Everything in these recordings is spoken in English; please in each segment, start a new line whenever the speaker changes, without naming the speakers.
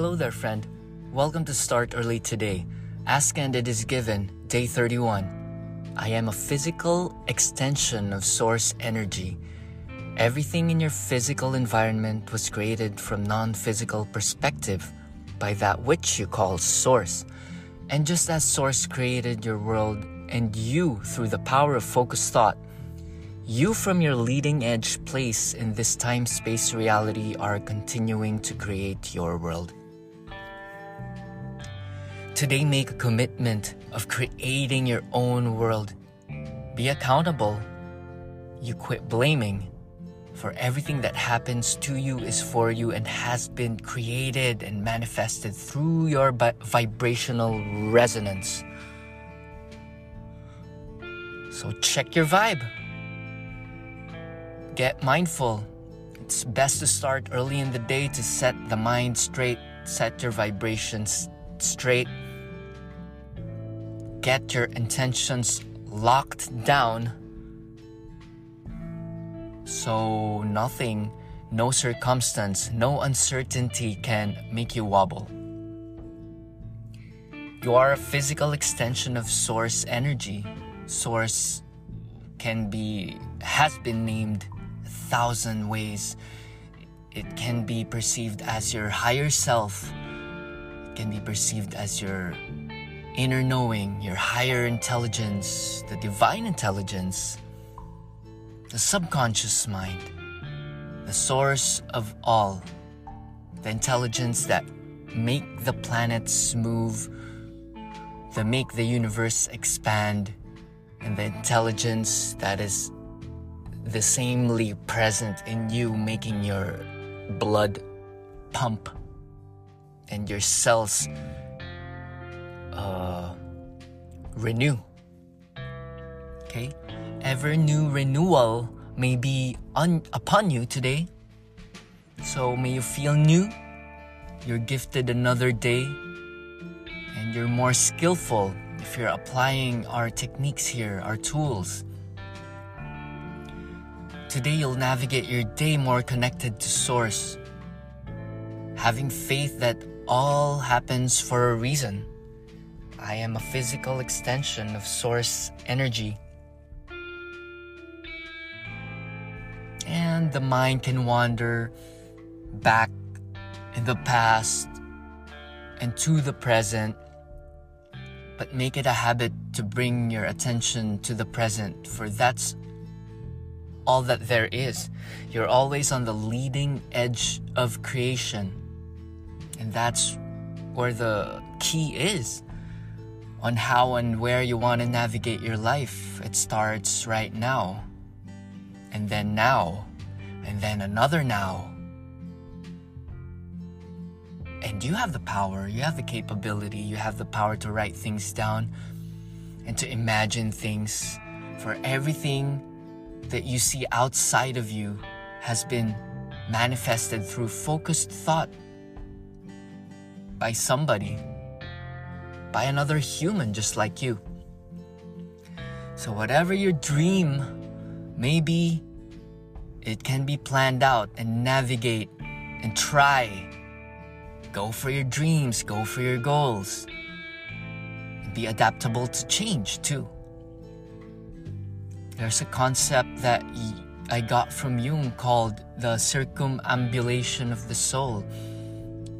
Hello there, friend. Welcome to Start Early Today. Ask and it is given, day 31. I am a physical extension of source energy. Everything in your physical environment was created from non-physical perspective by that which you call source. And just as source created your world and you through the power of focused thought, you from your leading edge place in this time-space reality are continuing to create your world. Today, make a commitment of creating your own world. Be accountable. You quit blaming. For everything that happens to you is for you and has been created and manifested through your vibrational resonance. So check your vibe. Get mindful. It's best to start early in the day to set the mind straight, set your vibrations straight get your intentions locked down so nothing, no circumstance, no uncertainty can make you wobble. You are a physical extension of source energy. Source can be, has been named a thousand ways. It can be perceived as your higher self. It can be perceived as your inner knowing, your higher intelligence, the divine intelligence, the subconscious mind, the source of all, the intelligence that make the planets move, that make the universe expand, and the intelligence that is the samely present in you, making your blood pump and your cells uh, renew. Okay? Ever new renewal may be on, upon you today. So may you feel new. You're gifted another day. And you're more skillful if you're applying our techniques here, our tools. Today you'll navigate your day more connected to Source. Having faith that all happens for a reason. I am a physical extension of source energy. And the mind can wander back in the past and to the present, but make it a habit to bring your attention to the present, for that's all that there is. You're always on the leading edge of creation, and that's where the key is on how and where you want to navigate your life. It starts right now, and then now, and then another now. And you have the power, you have the capability, you have the power to write things down and to imagine things. For everything that you see outside of you has been manifested through focused thought by somebody by another human just like you. So, whatever your dream may be, it can be planned out and navigate and try. Go for your dreams, go for your goals. Be adaptable to change too. There's a concept that I got from Jung called the circumambulation of the soul.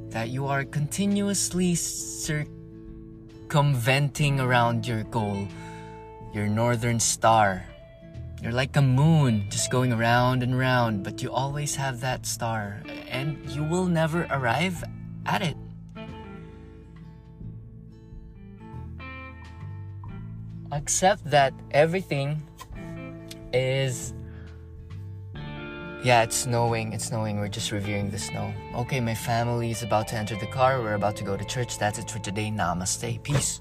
That you are continuously circulating circumventing around your goal, your northern star. You're like a moon just going around and around, but you always have that star, and you will never arrive at it. Accept that everything is yeah, it's snowing. It's snowing. We're just reviewing the snow. Okay, my family is about to enter the car. We're about to go to church. That's it for today. Namaste. Peace.